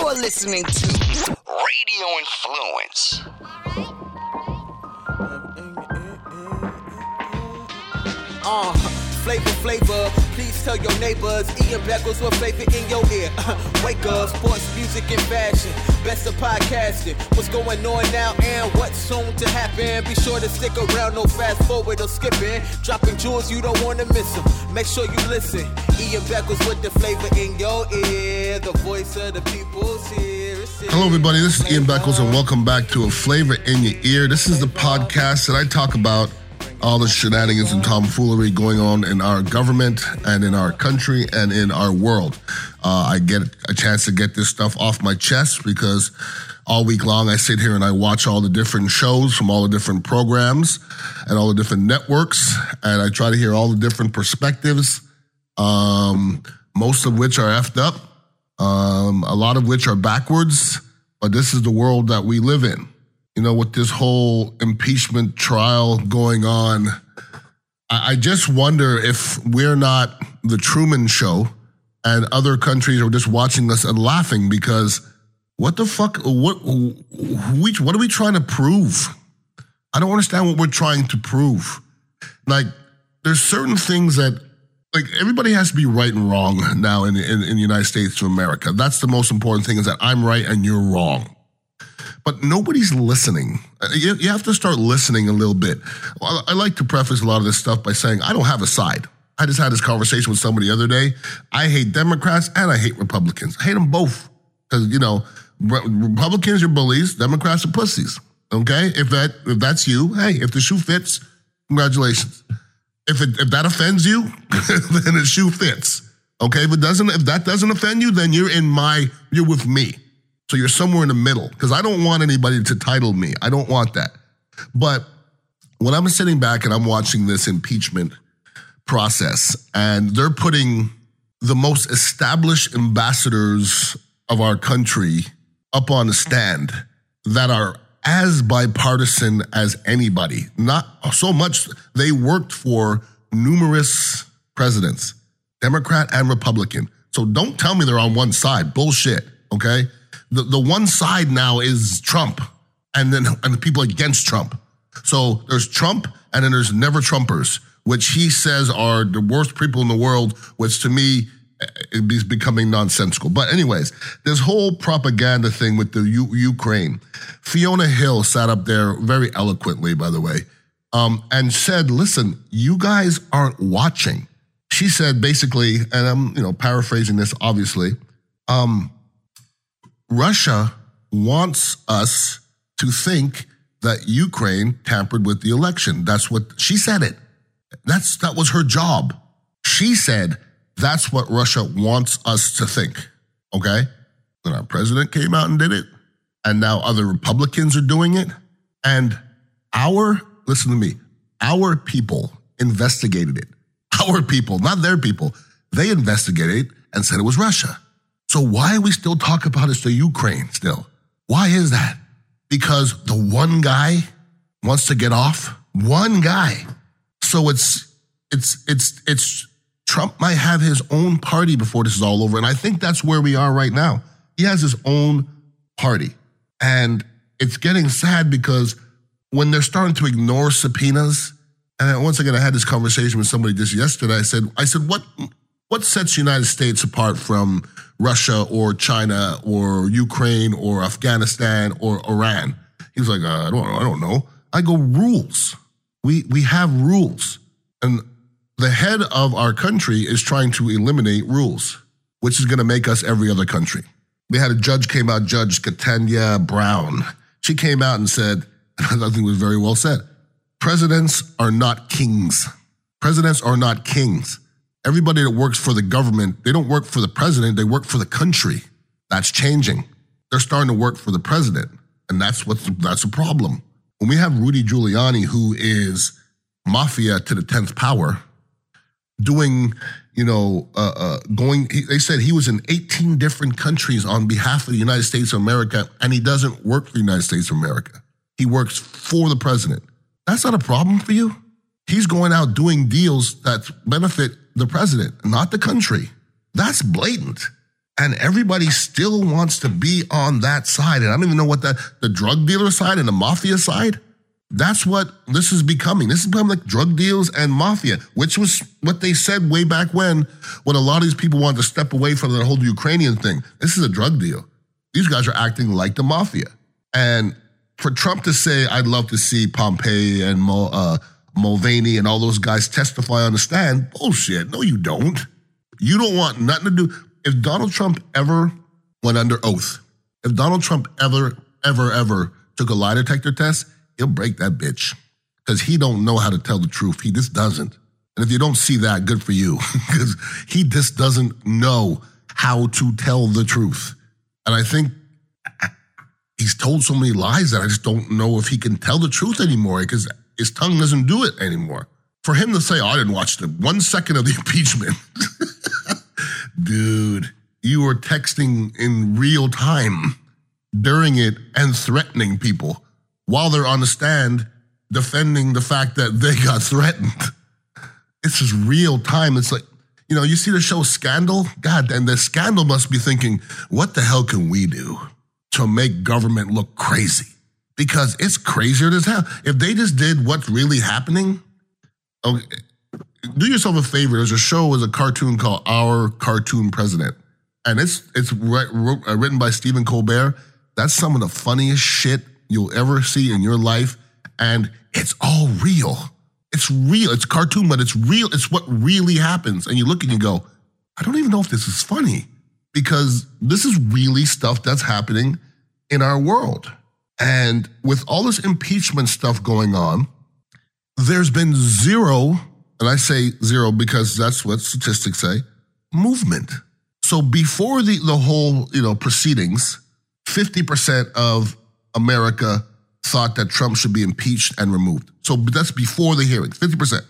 You're listening to Radio Influence. Uh, flavor, flavor. Please tell your neighbors. Ian Beckles with flavor in your ear. Wake up, sports, music, and fashion. Best of podcasting. What's going on now and what's soon to happen? Be sure to stick around, no fast forward or skipping. Dropping jewels, you don't want to miss them. Make sure you listen. Ian Beckles with the flavor in your ear. The voice of the people's here. Hello, everybody. This is Ian Beckles, and welcome back to A Flavor in Your Ear. This is the podcast that I talk about all the shenanigans and tomfoolery going on in our government and in our country and in our world. Uh, I get a chance to get this stuff off my chest because all week long I sit here and I watch all the different shows from all the different programs and all the different networks, and I try to hear all the different perspectives, um, most of which are effed up, um, a lot of which are backwards, but this is the world that we live in you know, with this whole impeachment trial going on, I, I just wonder if we're not the Truman Show and other countries are just watching us and laughing because what the fuck? What we, what are we trying to prove? I don't understand what we're trying to prove. Like, there's certain things that like everybody has to be right and wrong now in, in, in the United States of America. That's the most important thing is that I'm right and you're wrong but nobody's listening. Uh, you, you have to start listening a little bit. Well, I like to preface a lot of this stuff by saying I don't have a side. I just had this conversation with somebody the other day. I hate Democrats and I hate Republicans. I hate them both because you know re- Republicans are bullies, Democrats are pussies. Okay, if that if that's you, hey, if the shoe fits, congratulations. If it if that offends you, then the shoe fits. Okay, if it doesn't, if that doesn't offend you, then you're in my, you're with me. So you're somewhere in the middle because I don't want anybody to title me. I don't want that. But when I'm sitting back and I'm watching this impeachment process and they're putting the most established ambassadors of our country up on a stand that are as bipartisan as anybody. Not so much, they worked for numerous presidents, Democrat and Republican. So don't tell me they're on one side. Bullshit, okay? the, the one side now is Trump and then and the people against Trump. So there's Trump and then there's never Trumpers, which he says are the worst people in the world, which to me is becoming nonsensical. But anyways, this whole propaganda thing with the U- Ukraine, Fiona Hill sat up there very eloquently, by the way, um, and said, "Listen, you guys aren't watching." She said basically, and I'm you know paraphrasing this obviously. Um, Russia wants us to think that Ukraine tampered with the election. That's what she said it. That's that was her job. She said that's what Russia wants us to think. Okay? Then our president came out and did it. And now other Republicans are doing it. And our, listen to me, our people investigated it. Our people, not their people. They investigated it and said it was Russia. So why we still talk about it's the Ukraine still? Why is that? Because the one guy wants to get off. One guy. So it's it's it's it's Trump might have his own party before this is all over. And I think that's where we are right now. He has his own party. And it's getting sad because when they're starting to ignore subpoenas, and once again, I had this conversation with somebody just yesterday. I said, I said, what what sets the United States apart from Russia or China or Ukraine or Afghanistan or Iran? He was like, uh, I don't, I don't know. I go rules. We we have rules, and the head of our country is trying to eliminate rules, which is going to make us every other country. We had a judge came out, Judge Ketanji Brown. She came out and said, and I think was very well said. Presidents are not kings. Presidents are not kings. Everybody that works for the government, they don't work for the president, they work for the country. That's changing. They're starting to work for the president. And that's what's that's a problem. When we have Rudy Giuliani, who is mafia to the 10th power, doing, you know, uh, uh, going, he, they said he was in 18 different countries on behalf of the United States of America, and he doesn't work for the United States of America. He works for the president. That's not a problem for you. He's going out doing deals that benefit the president, not the country. That's blatant. And everybody still wants to be on that side. And I don't even know what that, the drug dealer side and the mafia side, that's what this is becoming. This is becoming like drug deals and mafia, which was what they said way back when, when a lot of these people wanted to step away from the whole Ukrainian thing. This is a drug deal. These guys are acting like the mafia. And for Trump to say, I'd love to see Pompeo and uh, Mulvaney and all those guys testify on the stand, bullshit. No, you don't. You don't want nothing to do if Donald Trump ever went under oath, if Donald Trump ever, ever, ever took a lie detector test, he'll break that bitch because he don't know how to tell the truth. He just doesn't. And if you don't see that, good for you because he just doesn't know how to tell the truth. And I think he's told so many lies that I just don't know if he can tell the truth anymore because his tongue doesn't do it anymore. For him to say, oh, I didn't watch the one second of the impeachment. Dude, you were texting in real time during it and threatening people while they're on the stand defending the fact that they got threatened. This is real time. It's like, you know, you see the show Scandal? God, and the Scandal must be thinking, what the hell can we do to make government look crazy? Because it's crazier than hell. If they just did what's really happening, okay, do yourself a favor. There's a show with a cartoon called Our Cartoon President, and it's it's uh, written by Stephen Colbert. That's some of the funniest shit you'll ever see in your life, and it's all real. It's real. It's cartoon, but it's real. It's what really happens. And you look and you go, I don't even know if this is funny because this is really stuff that's happening in our world. And with all this impeachment stuff going on, there's been zero and I say zero because that's what statistics say, movement. So before the, the whole, you know, proceedings, 50% of America thought that Trump should be impeached and removed. So that's before the hearings, 50%.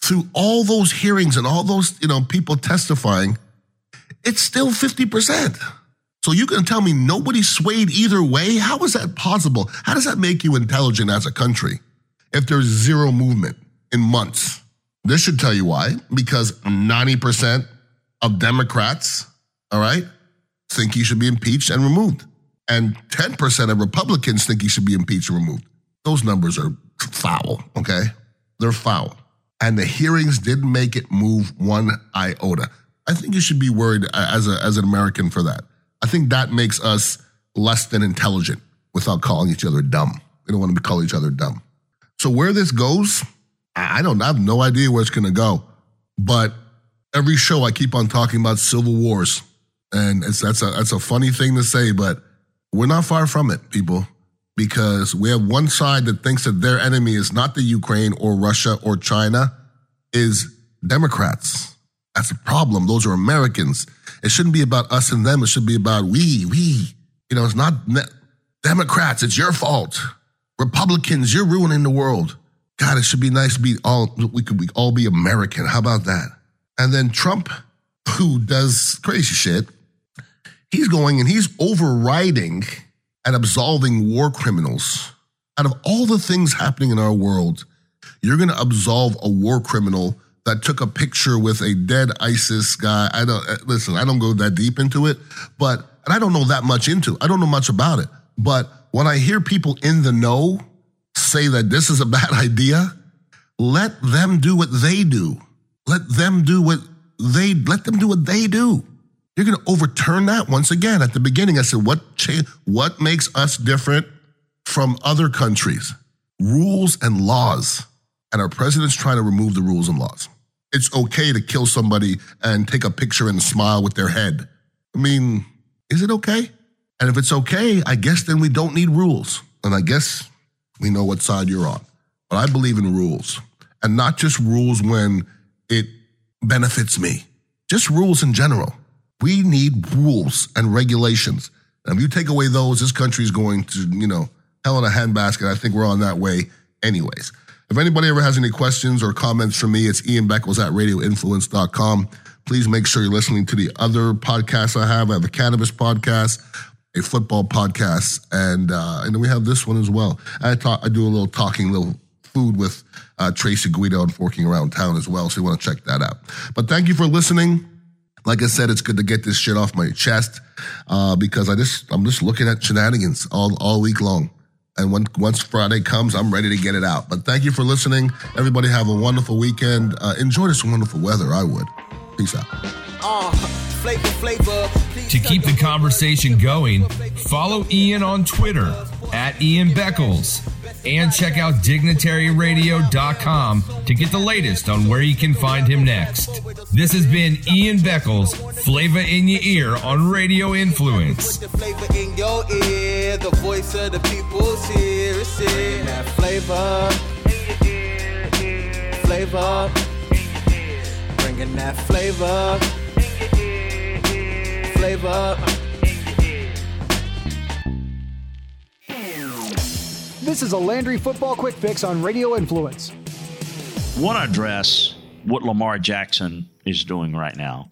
Through all those hearings and all those, you know, people testifying, it's still 50%. So you can tell me nobody swayed either way? How is that possible? How does that make you intelligent as a country if there's zero movement in months? This should tell you why, because 90% of Democrats, all right, think he should be impeached and removed. And 10% of Republicans think he should be impeached and removed. Those numbers are foul, okay? They're foul. And the hearings didn't make it move one iota. I think you should be worried uh, as, a, as an American for that. I think that makes us less than intelligent without calling each other dumb. We don't want to call each other dumb. So where this goes, I don't I have no idea where it's going to go. But every show I keep on talking about civil wars. And it's that's a that's a funny thing to say, but we're not far from it, people, because we have one side that thinks that their enemy is not the Ukraine or Russia or China, is Democrats. That's a problem. Those are Americans. It shouldn't be about us and them. It should be about we, we. You know, it's not ne- Democrats. It's your fault. Republicans, you're ruining the world. God, it should be nice to be all, we could we all be American. How about that? And then Trump, who does crazy shit, he's going and he's overriding and absolving war criminals. Out of all the things happening in our world, you're going to absolve a war criminal that took a picture with a dead ISIS guy. I don't uh, listen. I don't go that deep into it, but and I don't know that much into. I don't know much about it. But when I hear people in the know say that this is a bad idea, let them do what they do. Let them do what they let them do what they do. You're going to overturn that once again. At the beginning, I said, what cha- what makes us different from other countries? Rules and laws. And our president's trying to remove the rules and laws. It's okay to kill somebody and take a picture and smile with their head. I mean, is it okay? And if it's okay, I guess then we don't need rules. And I guess we know what side you're on. But I believe in rules, and not just rules when it benefits me, just rules in general. We need rules and regulations. And if you take away those, this country is going to, you know, hell in a handbasket. I think we're on that way anyways. If anybody ever has any questions or comments for me, it's Ian Beckles at radioinfluence.com. Please make sure you're listening to the other podcasts I have. I have a cannabis podcast a football podcast, and uh, and then we have this one as well. I talk, I do a little talking, little food with uh, Tracy Guido and Forking Around Town as well. So you want to check that out. But thank you for listening. Like I said, it's good to get this shit off my chest uh, because I just I'm just looking at shenanigans all all week long. And when, once Friday comes, I'm ready to get it out. But thank you for listening. Everybody have a wonderful weekend. Uh, enjoy this wonderful weather. I would. Peace out. Uh, flavor, flavor. To keep the conversation going, follow Ian on Twitter at Ian Beckles and check out dignitaryradio.com to get the latest on where you can find him next. This has been Ian Beckles, Flavor in Your Ear on Radio Influence. The flavor in your ear, the voice of the people's here. That flavor. Flavor. Bringing that flavor. Flavor. This is a Landry Football Quick Fix on Radio Influence. Want to address what Lamar Jackson is doing right now.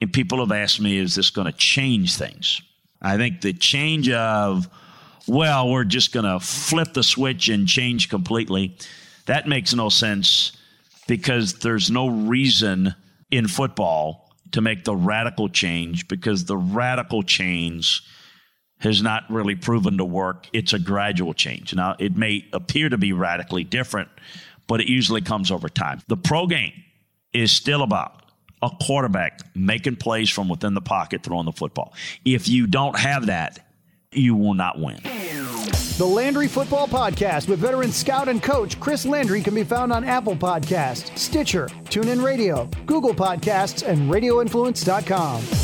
And people have asked me, is this going to change things? I think the change of, well, we're just going to flip the switch and change completely, that makes no sense because there's no reason in football to make the radical change because the radical change has not really proven to work. It's a gradual change. Now, it may appear to be radically different, but it usually comes over time. The pro game is still about a quarterback making plays from within the pocket, throwing the football. If you don't have that, you will not win. The Landry Football Podcast with veteran scout and coach Chris Landry can be found on Apple Podcasts, Stitcher, TuneIn Radio, Google Podcasts, and RadioInfluence.com.